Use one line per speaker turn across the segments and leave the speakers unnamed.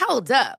Hold up.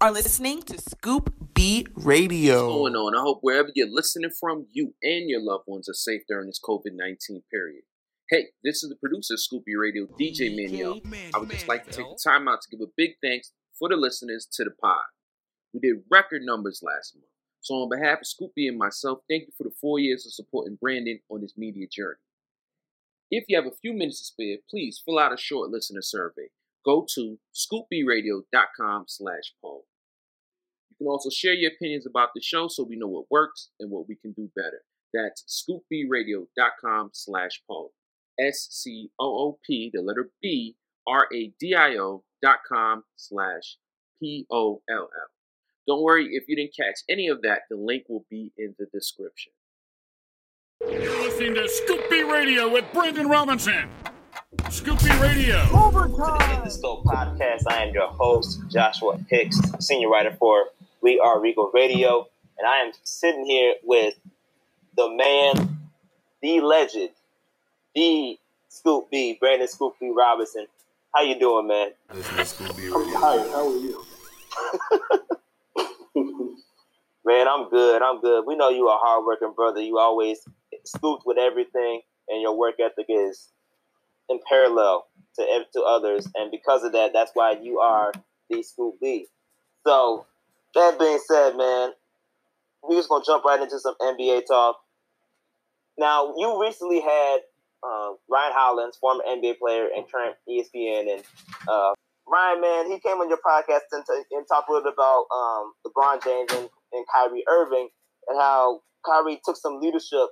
are listening to Scoop B Radio.
What's going on? I hope wherever you're listening from, you and your loved ones are safe during this COVID 19 period. Hey, this is the producer of Scoop B Radio, DJ Manio. I would just like to take the time out to give a big thanks for the listeners to the pod. We did record numbers last month. So, on behalf of Scoop B and myself, thank you for the four years of supporting Brandon on his media journey. If you have a few minutes to spare, please fill out a short listener survey. Go to scoopbradio.com slash poll. You can also share your opinions about the show so we know what works and what we can do better. That's scoopbradio.com slash poll. S-C-O-O-P, the letter B, R-A-D-I-O dot com slash P-O-L-L. Don't worry if you didn't catch any of that, the link will be in the description.
You're listening to Scoop B Radio with Brandon Robinson. Scoop B Radio.
To the Scope Podcast, I am your host, Joshua Hicks, senior writer for We Are Regal Radio, and I am sitting here with the man, the legend, the Scoop B, Brandon Scoop B Robinson. How you doing, man?
I'm tired. How are you?
Man, I'm good. I'm good. We know you are a hardworking brother. You always scooped with everything, and your work ethic is in parallel to to others, and because of that, that's why you are the Scoop B. So that being said, man, we're just gonna jump right into some NBA talk. Now, you recently had uh, Ryan Hollins, former NBA player and current ESPN, and uh, Ryan, man, he came on your podcast and, t- and talked a little bit about um, LeBron James and, and Kyrie Irving and how Kyrie took some leadership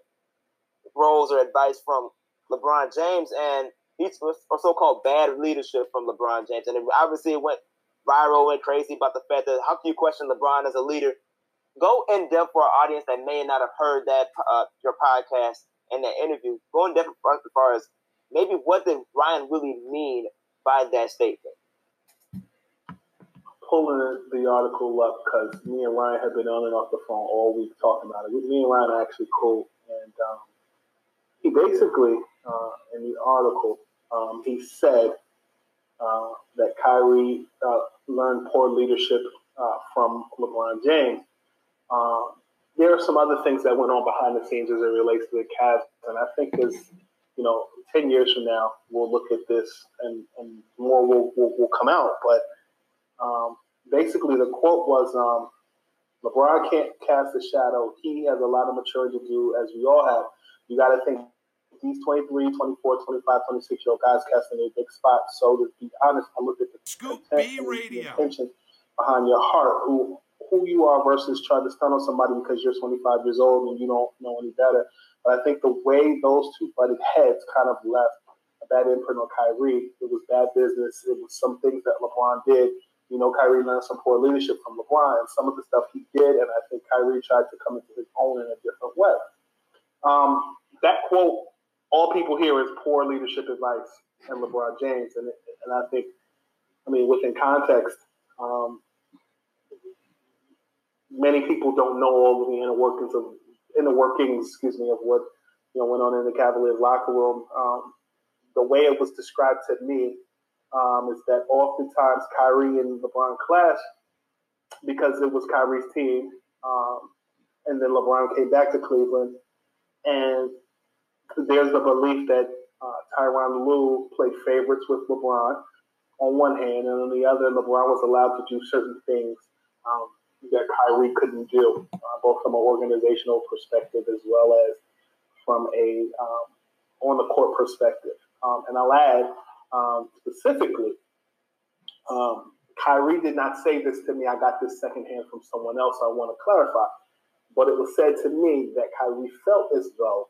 roles or advice from LeBron James, and he's or so-called bad leadership from LeBron James, and it, obviously it went viral, went crazy about the fact that how can you question LeBron as a leader? Go in depth for our audience that may not have heard that uh, your podcast and that interview. Go in depth as far as maybe what did Ryan really mean by that statement.
Pulling the article up because me and Ryan have been on and off the phone all week talking about it. Me and Ryan are actually cool, and um, he basically uh, in the article um, he said uh, that Kyrie uh, learned poor leadership uh, from LeBron James. Um, there are some other things that went on behind the scenes as it relates to the Cavs, and I think as you know, ten years from now, we'll look at this and, and more will, will, will come out. But um, basically, the quote was, um, "LeBron can't cast a shadow. He has a lot of maturity to do, as we all have. You got to think these 23, 24, 25, 26 year old guys casting a big spot. So to be honest, I look at the
Scoop B Radio.
intention behind your heart, who who you are versus trying to stun on somebody because you're 25 years old and you don't know any better. But I think the way those two butted heads kind of left a bad imprint on Kyrie. It was bad business. It was some things that LeBron did. You know, Kyrie learned some poor leadership from LeBron and some of the stuff he did, and I think Kyrie tried to come into his own in a different way. Um, that quote, all people hear is poor leadership advice and LeBron James, and and I think, I mean, within context, um, many people don't know all of the inner workings of inner workings, excuse me, of what you know went on in the Cavaliers locker room. Um, the way it was described to me um, is that oftentimes Kyrie and LeBron clash because it was Kyrie's team, um, and then LeBron came back to Cleveland, and there's the belief that uh, Tyronn Lue played favorites with LeBron on one hand, and on the other, LeBron was allowed to do certain things um, that Kyrie couldn't do, uh, both from an organizational perspective as well as from a um, on the court perspective. Um, and I'll add um, specifically, um, Kyrie did not say this to me. I got this secondhand from someone else. I want to clarify. But it was said to me that Kyrie felt as though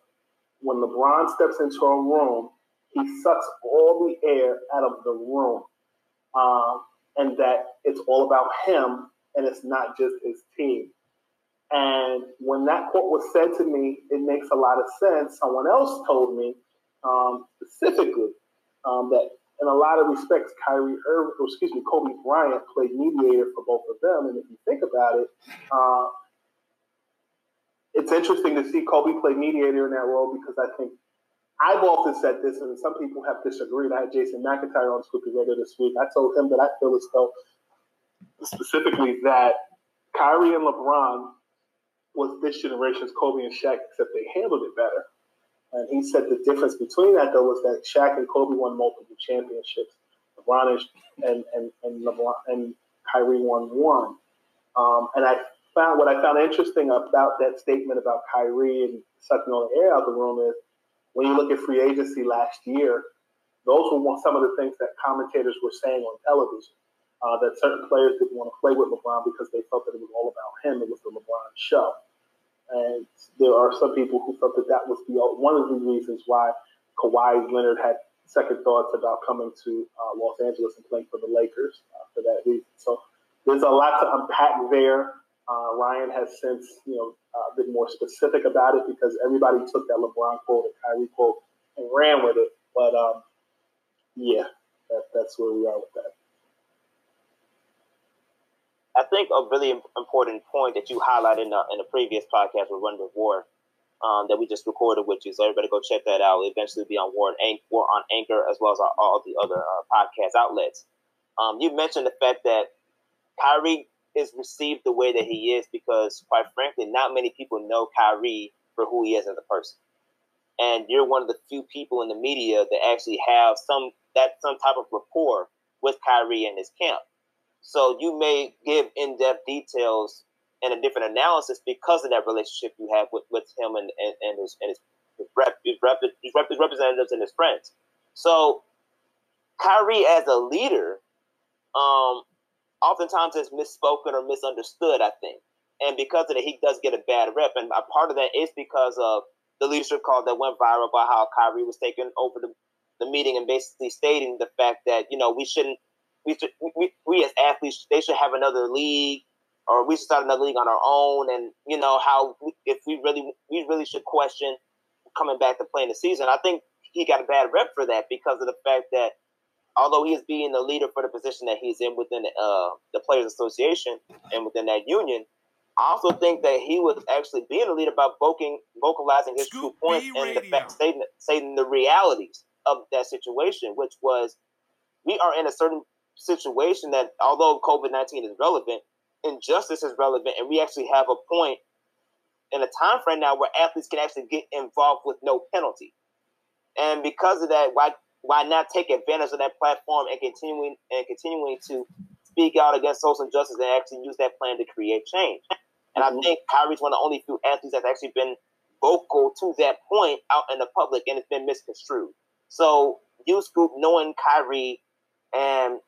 when LeBron steps into a room, he sucks all the air out of the room. Um, and that it's all about him and it's not just his team. And when that quote was said to me, it makes a lot of sense. Someone else told me um, specifically um, that in a lot of respects, Kyrie Irving, excuse me, Kobe Bryant played mediator for both of them. And if you think about it, uh, it's interesting to see Kobe play mediator in that role because I think I've often said this, and some people have disagreed. I had Jason McIntyre on Scoop B Radio this week. I told him that I feel as though, specifically, that Kyrie and LeBron was this generation's Kobe and Shaq, except they handled it better. And he said the difference between that, though, was that Shaq and Kobe won multiple championships. LeBron and and and LeBron and Kyrie won one. Um, and I found what I found interesting about that statement about Kyrie and sucking all the air out of the room is when you look at free agency last year, those were some of the things that commentators were saying on television. Uh, that certain players didn't want to play with LeBron because they felt that it was all about him. It was the LeBron show. And there are some people who felt that that was the one of the reasons why Kawhi Leonard had second thoughts about coming to uh, Los Angeles and playing for the Lakers uh, for that reason. So there's a lot to unpack there. Uh, Ryan has since, you know, uh, been more specific about it because everybody took that LeBron quote and Kyrie quote and ran with it. But um, yeah, that, that's where we are with that.
I think a really important point that you highlighted in the, in previous podcast with Run the War um, that we just recorded with you. So everybody go check that out. It'll eventually be on War, War on Anchor as well as our, all the other uh, podcast outlets. Um, you mentioned the fact that Kyrie is received the way that he is because, quite frankly, not many people know Kyrie for who he is as a person. And you're one of the few people in the media that actually have some that some type of rapport with Kyrie and his camp. So you may give in-depth details and a different analysis because of that relationship you have with, with him and, and, and his and his, rep, his, rep, his, rep, his representatives and his friends. So Kyrie as a leader, um, oftentimes it's misspoken or misunderstood, I think. And because of that, he does get a bad rep. And a part of that is because of the leadership call that went viral about how Kyrie was taking over the, the meeting and basically stating the fact that, you know, we shouldn't we, should, we, we as athletes, they should have another league or we should start another league on our own. And, you know, how if we really, we really should question coming back to playing the season. I think he got a bad rep for that because of the fact that although he is being the leader for the position that he's in within uh, the Players Association and within that union, I also think that he was actually being a leader by voking, vocalizing his Scoop true points and the fact, stating, stating the realities of that situation, which was we are in a certain situation that although COVID 19 is relevant, injustice is relevant, and we actually have a point in a time frame now where athletes can actually get involved with no penalty. And because of that, why why not take advantage of that platform and continuing and continuing to speak out against social injustice and actually use that plan to create change? And I mm-hmm. think Kyrie's one of the only few athletes that's actually been vocal to that point out in the public, and it's been misconstrued. So, you Scoop, knowing Kyrie and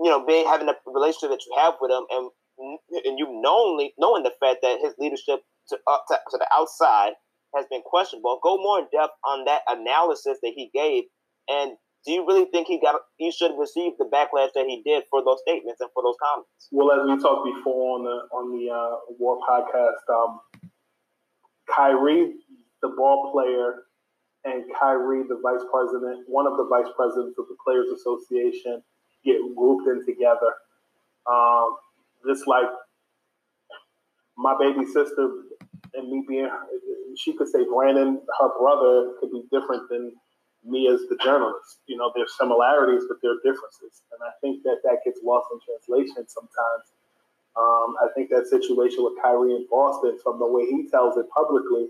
you know, being having a relationship that you have with him, and and you knowing knowing the fact that his leadership to, uh, to, to the outside has been questionable. Go more in depth on that analysis that he gave And do you really think he got he should receive the backlash that he did for those statements and for those comments?
Well, as we talked before on the on the uh, War podcast, um, Kyrie, the ball player, and Kyrie, the vice president, one of the vice presidents of the Players Association, get grouped in together. Um, just like my baby sister and me being, she could say Brandon, her brother, could be different than me as the journalist. You know, there's similarities, but there are differences. And I think that that gets lost in translation sometimes. Um, I think that situation with Kyrie in Boston, from the way he tells it publicly,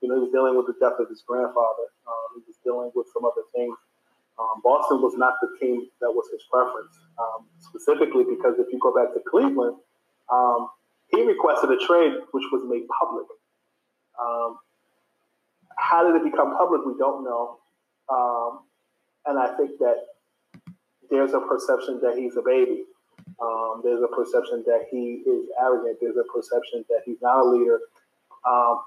you know, he was dealing with the death of his grandfather. Um, he was dealing with some other things. Um, Boston was not the team that was his preference, um, specifically because if you go back to Cleveland, um, he requested a trade which was made public. Um, how did it become public? We don't know. Um, and I think that there's a perception that he's a baby. Um, there's a perception that he is arrogant. There's a perception that he's not a leader. Um,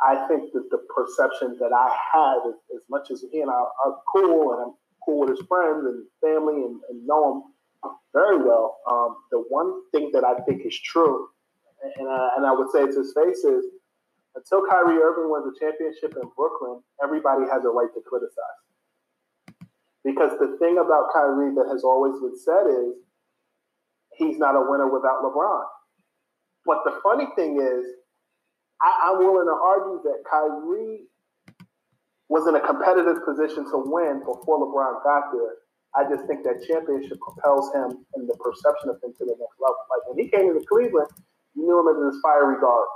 I think that the perception that I had, as, much as he and I are cool, and I'm cool with his friends and family and, and know him very well, um, the one thing that I think is true, and I, and I would say to his face is, until Kyrie Irving wins a championship in Brooklyn, everybody has a right to criticize. Because the thing about Kyrie that has always been said is he's not a winner without LeBron. But the funny thing is, I, am willing to argue that Kyrie was in a competitive position to win before LeBron got there. I just think that championship propels him and the perception of him to the next level. Like when he came into Cleveland, you knew him as this fiery guard.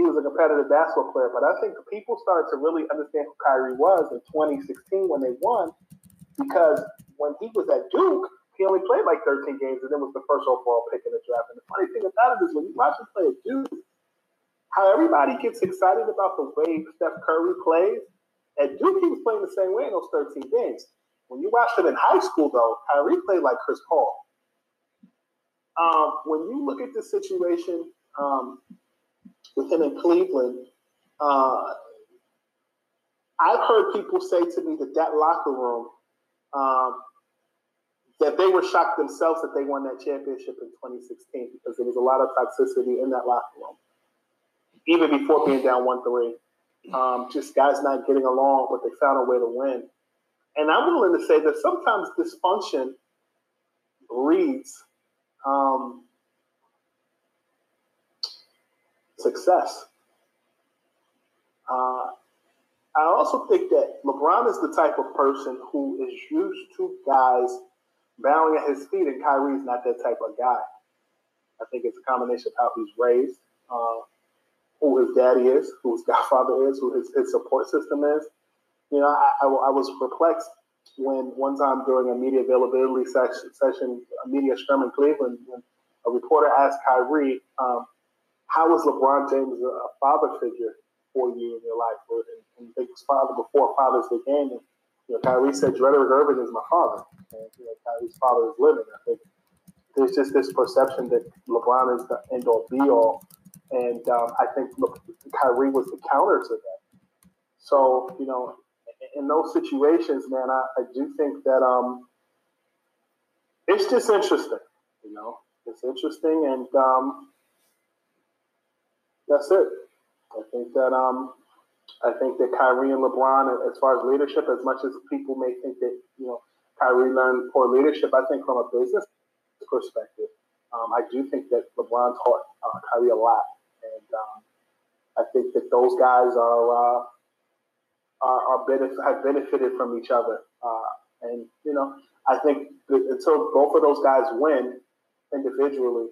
He was a competitive basketball player, but I think people started to really understand who Kyrie was in 2016 when they won because when he was at Duke, he only played like 13 games and then was the first overall pick in the draft. And the funny thing about it is when you watch him play at Duke, how everybody gets excited about the way Steph Curry plays. At Duke, he was playing the same way in those 13 games. When you watched him in high school, though, Kyrie played like Chris Paul. Um, when you look at the situation um, with him in Cleveland, uh, I've heard people say to me that that locker room um, that they were shocked themselves that they won that championship in 2016 because there was a lot of toxicity in that locker room, even before being down one three. Um, just guys not getting along, but they found a way to win. And I'm willing to say that sometimes dysfunction breeds um, success. Uh, I also think that LeBron is the type of person who is used to guys bowing at his feet, and Kyrie's not that type of guy. I think it's a combination of how he's raised, uh, who his daddy is, who his godfather is, who his, his support system is. You know, I, I, I, was perplexed when one time during a media availability session, session a media scrum in Cleveland, when a reporter asked Kyrie, um, how was LeBron James a father figure for you in your life? Or, and, and his father before Father's Day game, and you know, Kyrie said, Drederick Irving is my father. And, you know, Kyrie's father is living. I think there's just this perception that LeBron is the end all be all. And um, I think look, Kyrie was the counter to that. So, you know, in those situations, man, I, I do think that um, it's just interesting. You know, it's interesting. And um, that's it. I think that um, I think that Kyrie and LeBron, as far as leadership, as much as people may think that you know Kyrie learned poor leadership, I think from a business perspective, um, I do think that LeBron taught uh, Kyrie a lot, and um, I think that those guys are uh, are, are benefit, have benefited from each other, uh, and you know I think that until both of those guys win individually,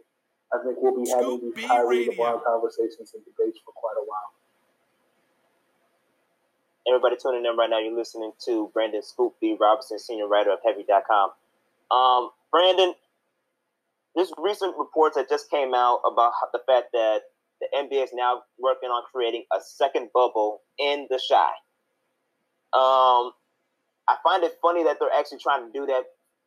I think we'll be having these Kyrie LeBron conversations and debates for quite a while.
Everybody tuning in right now, you're listening to Brandon Scoop B. Robinson, senior writer of Heavy.com. Um, Brandon, there's recent reports that just came out about the fact that the NBA is now working on creating a second bubble in the Chi. Um, I find it funny that they're actually trying to do that,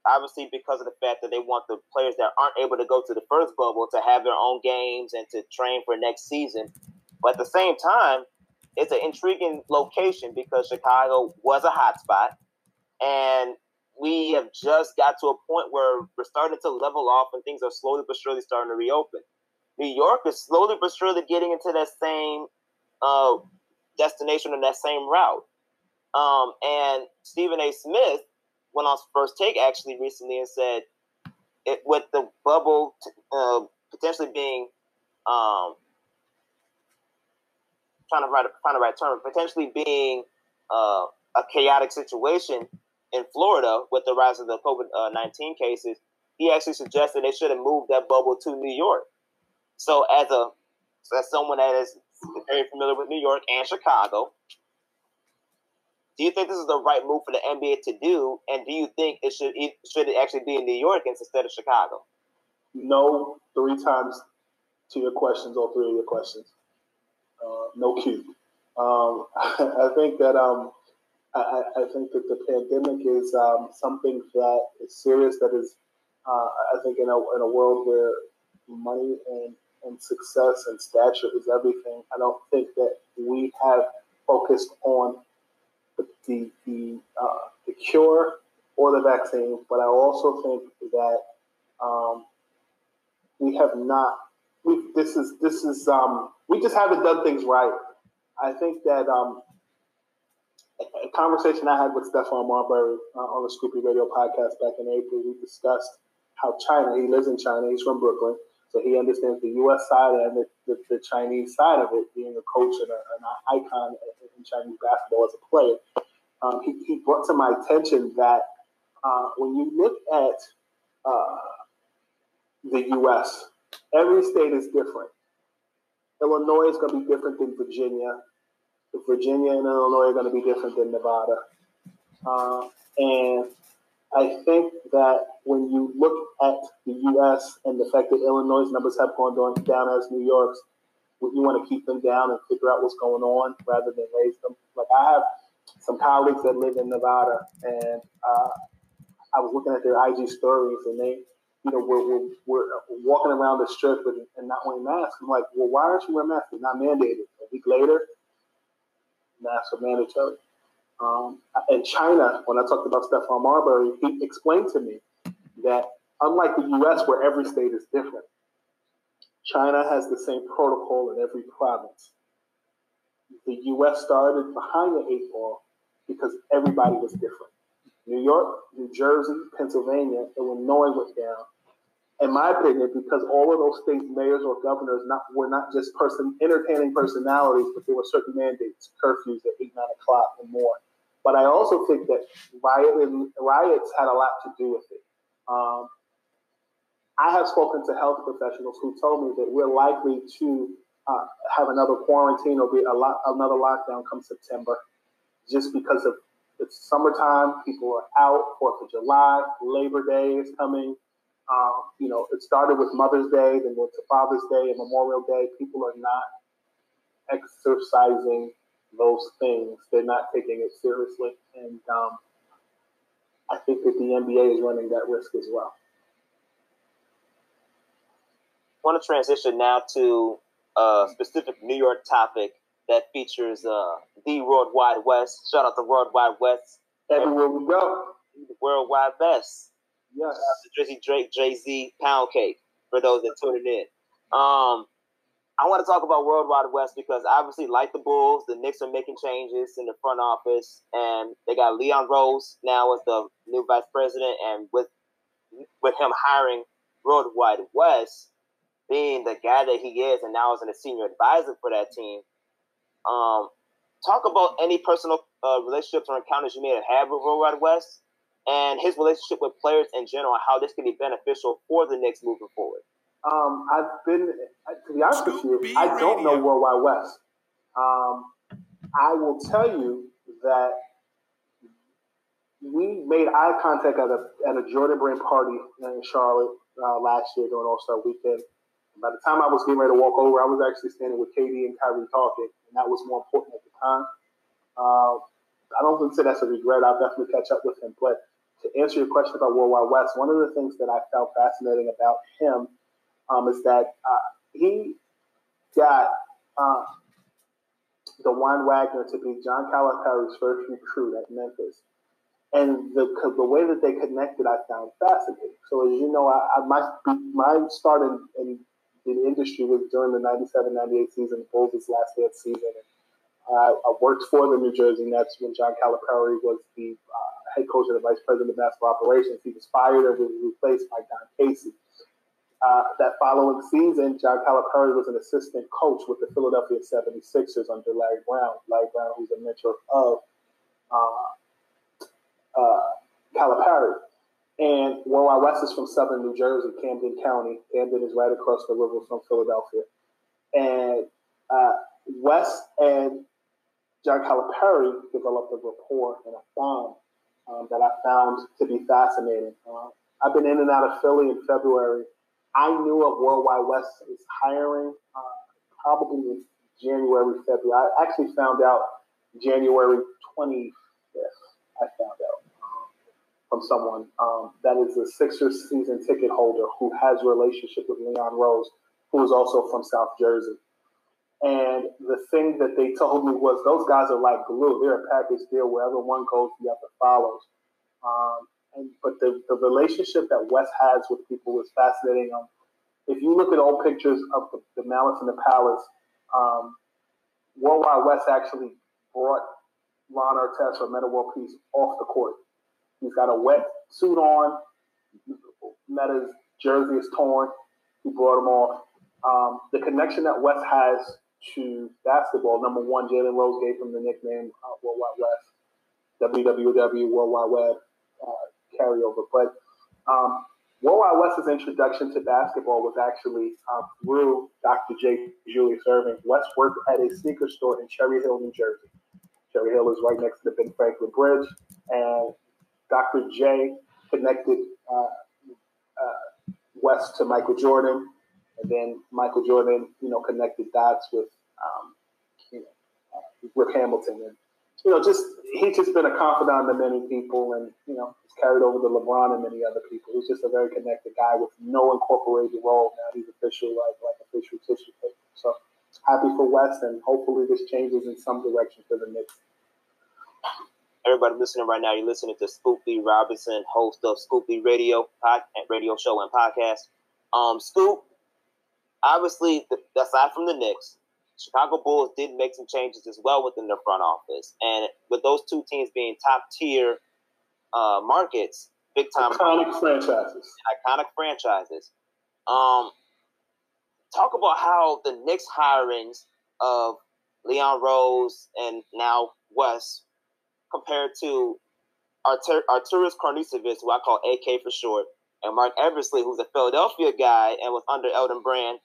obviously because of the fact that they want the players that aren't able to go to the first bubble to have their own games and to train for next season. But at the same time, it's an intriguing location because Chicago was a hotspot, and we have just got to a point where we're starting to level off and things are slowly but surely starting to reopen. New York is slowly but surely getting into that same uh, destination and that same route. Um, and Stephen A. Smith went on first take actually recently and said, it, with the bubble t- uh, potentially being um, trying to write, a find the right term, potentially being uh, a chaotic situation in Florida with the rise of the COVID uh, 19 cases, he actually suggested they should have moved that bubble to New York. So, as a as someone that is very familiar with New York and Chicago, do you think this is the right move for the NBA to do? And do you think it should should it actually be in New York instead of Chicago?
No, three times to your questions, all three of your questions. Uh, no cue. Um, I think that um, I, I, think that the pandemic is um, something that is serious. That is, uh, I think, in a in a world where money and and success and stature is everything. I don't think that we have focused on the the the, uh, the cure or the vaccine, but I also think that um, we have not. We, this is this is um, we just haven't done things right. I think that um, a, conversation I had with Stephon Marbury uh, on the Scoop B Radio podcast back in April, we discussed how China. He lives in China. He's from Brooklyn, so he understands the U.S. side and the, the, the Chinese side of it. Being a coach and a, an icon in Chinese basketball as a player, um, he, he brought to my attention that uh, when you look at uh, the U.S., every state is different. Illinois is going to be different than Virginia. Virginia and Illinois are going to be different than Nevada. Uh, and I think that when you look at the U.S. and the fact that Illinois' numbers have gone down as New York's, you want to keep them down and figure out what's going on rather than raise them. Like I have some colleagues that live in Nevada, and uh, I was looking at their IG stories, and they you know, we're, we're, we're walking around the strip and, and not wearing masks. I'm like, well, why aren't you wearing masks? It's not mandated. A week later, masks are mandatory. Um, in China, when I talked about Stephon Marbury, he explained to me that unlike the U.S., where every state is different, China has the same protocol in every province. The U.S. started behind the eight ball because everybody was different. New York, New Jersey, Pennsylvania, Illinois went down in my opinion, because all of those state mayors or governors not were not just person entertaining personalities, but there were certain mandates, curfews at eight, nine o'clock and more. But I also think that riot riots had a lot to do with it. Um, I have spoken to health professionals who told me that we're likely to uh, have another quarantine or be a lot, another lockdown come September, just because of it's summertime, people are out, Fourth of July, Labor Day is coming um, you know, it started with Mother's Day, then went to Father's Day and Memorial Day. People are not exercising those things. They're not taking it seriously. And um, I think that the NBA is running that risk as well.
I want to transition now to a specific New York topic that features uh, the World Wide Wes. Shout out to World Wide Wes.
Everywhere we go.
The World Wide Best.
Yes.
Drizzy Drake, Jay Z, Pound Cake for those that tuning in. Um, I want to talk about World Wide Wes because obviously, like the Bulls, the Knicks are making changes in the front office, and they got Leon Rose now as the new vice president, and with with him hiring World Wide Wes being the guy that he is, and now as a senior advisor for that team. Um, talk about any personal uh, relationships or encounters you may have had with World Wide Wes, and his relationship with players in general, how this can be beneficial for the Knicks moving forward?
Um, I've been, to be honest with you, I don't know World Wide Wes. Um, I will tell you that we made eye contact at a at a Jordan Brand party in Charlotte uh, last year during All Star Weekend. And by the time I was getting ready to walk over, I was actually standing with KD and Kyrie talking, and that was more important at the time. Uh, I don't think that's a regret. I'll definitely catch up with him, but to answer your question about World Wide Wes, one of the things that I found fascinating about him um, is that uh, he got uh, Dajuan Wagner to be John Calipari's first recruit at Memphis. and the the way that they connected, I found fascinating. So as you know, I, I my my start in, in, the industry was during the 97-98 season, the Bulls' last dance season. And, uh, I worked for the New Jersey Nets when John Calipari was the uh, head coach and the vice president of basketball operations. He was fired and was replaced by Don Casey. Uh, that following season, John Calipari was an assistant coach with the Philadelphia 76ers under Larry Brown. Larry Brown, who's a mentor of uh, uh, Calipari. And Worldwide Wes is from southern New Jersey, Camden County. Camden is right across the river from Philadelphia. And uh, Wes and John Calipari developed a rapport and a bond um, that I found to be fascinating. Uh, I've been in and out of Philly in February. I knew of Worldwide Wes is hiring uh, probably in January, February. I actually found out January 25th. I found out from someone um, that is a Sixers season ticket holder who has a relationship with Leon Rose, who is also from South Jersey. And the thing that they told me was those guys are like glue. They're a package deal. Wherever one goes, the other follows. Um, and but the, the relationship that Wes has with people is fascinating. Um, if you look at old pictures of the, the Malice in the Palace, um, Worldwide Wes actually brought Ron Artest or Metta World Peace off the court. He's got a wet suit on. Metta's jersey is torn. He brought him off. Um, the connection that Wes has to basketball, number one, Jalen Rose gave him the nickname uh, Worldwide Wes, WWW Worldwide Web uh, carryover. But um, Worldwide Wes's introduction to basketball was actually uh, through Dr. J. Julius Erving. Wes worked at a sneaker store in Cherry Hill, New Jersey. Cherry Hill is right next to the Ben Franklin Bridge, and Dr. J connected uh, uh, Wes to Michael Jordan, and then Michael Jordan, you know, connected dots with, um, you know, uh, Hamilton, and you know, just he's just been a confidant to many people, and you know, he's carried over to LeBron and many other people. He's just a very connected guy with no incorporated role. Now he's official, like like official tissue paper. So happy for Wes, and hopefully this changes in some direction for the Knicks.
Everybody listening right now, you're listening to Scoop B Robinson, host of Scoop B Radio, pod, radio show and podcast. Um, Scoop, obviously, aside from the Knicks, Chicago Bulls did make some changes as well within their front office, and with those two teams being top tier uh, markets, big time
iconic franchises,
iconic franchises. Um, talk about how the Knicks hirings of Leon Rose and now Wes compared to Artur- Arturas Karnisovas, who I call AK for short, and Marc Eversley, who's a Philadelphia guy and was under Elton Brand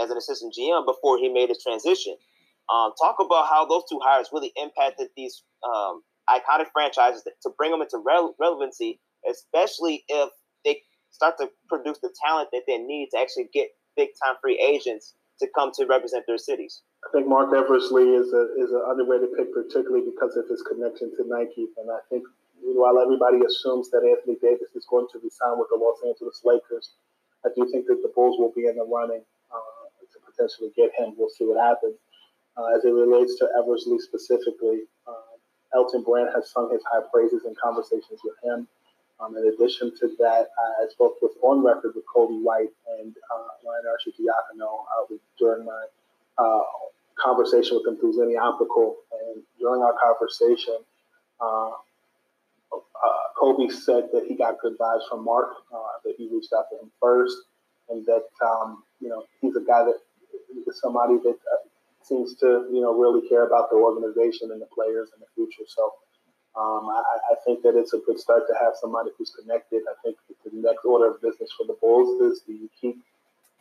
as an assistant GM before he made his transition. Um, talk about how those two hires really impacted these um, iconic franchises to bring them into re- relevancy, especially if they start to produce the talent that they need to actually get big time free agents to come to represent their cities.
I think Marc Eversley is a is an underrated pick, particularly because of his connection to Nike. And I think while everybody assumes that Anthony Davis is going to resign with the Los Angeles Lakers, I do think that the Bulls will be in the running potentially get him. We'll see what happens. Uh, as it relates to Eversley specifically, uh, Elton Brand has sung his high praises in conversations with him. Um, in addition to that, I spoke with on record with Coby White and uh, Ryan Arcidiacono uh, during my uh, conversation with them through Zenni Optical. And during our conversation, uh, Coby said that he got good vibes from Marc, that he reached out to him first, and that um, you know he's a guy that somebody that uh, seems to you know really care about the organization and the players and the future. So. Um, I, I, think that it's a good start to have somebody who's connected. I think the next order of business for the Bulls is do you keep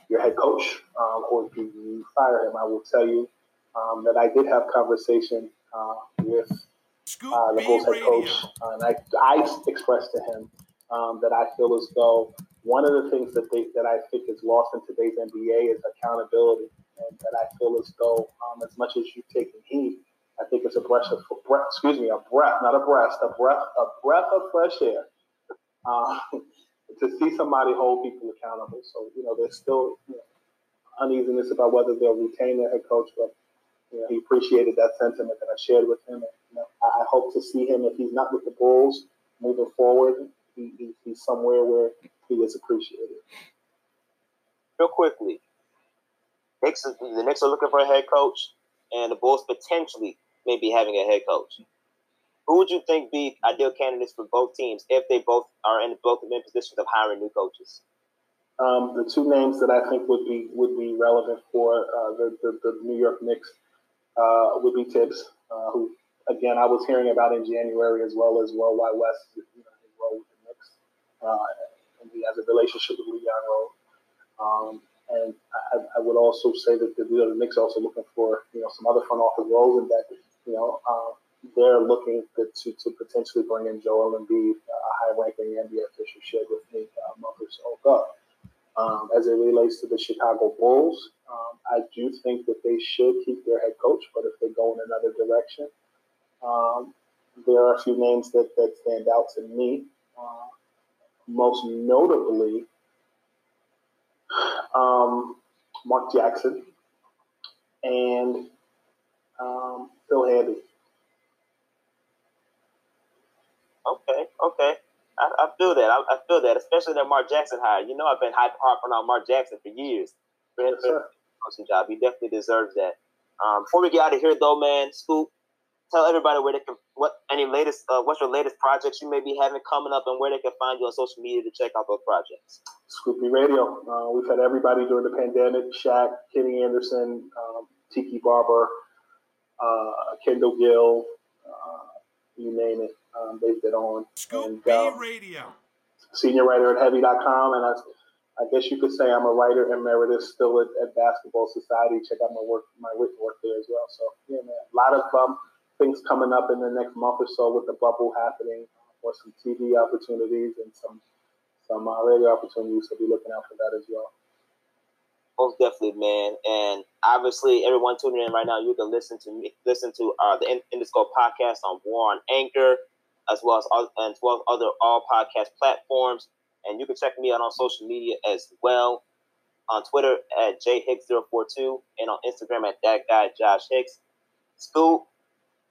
your head coach um, or do you fire him? I will tell you um, that I did have conversation uh, with uh, the Bulls head coach, uh, and I, I expressed to him um, that I feel as though one of the things that they, that I think is lost in today's NBA is accountability, and that I feel as though um, as much as you've taken heat, I think it's a breath of breath, excuse me, a breath, not a breast, a breath, a breath of fresh air. Uh, to see somebody hold people accountable. So, you know, there's still you know, uneasiness about whether they'll retain their head coach, but you know, he appreciated that sentiment that I shared with him. And, you know, I hope to see him if he's not with the Bulls moving forward, he, he, he's somewhere where he is appreciated.
Real quickly, the Knicks are looking for a head coach, and the Bulls potentially may be having a head coach. Who would you think be ideal candidates for both teams if they both are in both in positions of hiring new coaches?
Um, the two names that I think would be would be relevant for uh, the, the, the New York Knicks uh, would be Thibs, uh, who again I was hearing about in January as well as Worldwide Wes, you know, his role with the Knicks, uh, he has a relationship with Rose. Um, and I, I, would also say that the, you know, Knicks are also looking for you know some other front office roles, and that you know uh, they're looking to, to, to, potentially bring in Joel Embiid, a high-ranking NBA official, shared with me a month or so ago. Um, as it relates to the Chicago Bulls, um, I do think that they should keep their head coach, but if they go in another direction, um, there are a few names that, that stand out to me. Uh, most notably, um, Mark Jackson and um, Phil Handy.
Okay, okay. I, I feel that. I, I, feel that, especially that Mark Jackson hire. You know, I've been harping on Mark Jackson for years. For his coaching job, he definitely deserves that. Um, before we get out of here, though, man, Scoop, tell everybody where they can, what any latest, uh, what's your latest projects you may be having coming up, and where they can find you on social media to check out those projects.
Scoop B Radio. Uh, we've had everybody during the pandemic: Shaq, Kenny Anderson, um, Tiki Barber, uh, Kendall Gill, uh, you name it um, they've been on.
Scoop B and, uh, Radio.
Senior writer at Heavy.com, and I, I guess you could say I'm a writer emeritus still at, at Basketball Society. Check out my work, my written work there as well. So yeah, man, a lot of um, things coming up in the next month or so with the bubble happening, or some TV opportunities and some some uh, radio opportunities. So be looking out for that as well.
Most definitely, man. And obviously, everyone tuning in right now, you can listen to me, listen to uh, the Interscope podcast on War on Anchor as well as well as other all podcast platforms. And you can check me out on social media as well. On Twitter at jhicks042 and on Instagram at that guy Josh Hicks. Scoop,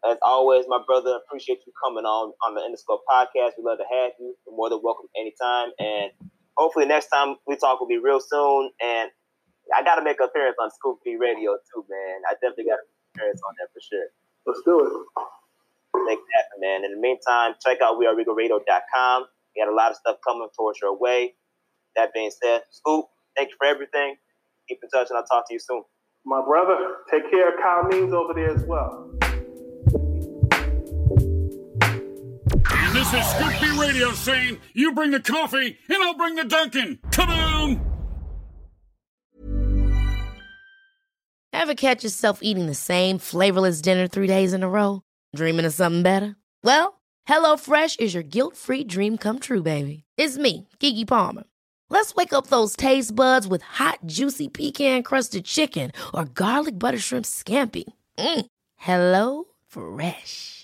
as always, my brother, appreciate you coming on on the Underscore podcast. We love to have you. You're more than welcome anytime. And hopefully next time we talk will be real soon. And I got to make an appearance on Scoop B Radio too, man. I definitely got an appearance on that for sure.
Let's do it.
Make happen, man. In the meantime, check out weareregalradio.com. We got a lot of stuff coming towards your way. That being said, Scoop, thank you for everything. Keep in touch, and I'll talk to you soon.
My brother, take care of Kyle Means over there as well.
Is Scoop B Radio saying, you bring the coffee, and I'll bring the Dunkin'. Kaboom!
Ever catch yourself eating the same flavorless dinner three days in a row? Dreaming of something better? Well, HelloFresh is your guilt-free dream come true, baby. It's me, Keke Palmer. Let's wake up those taste buds with hot, juicy pecan-crusted chicken or garlic butter shrimp scampi. Mm. Hello Fresh.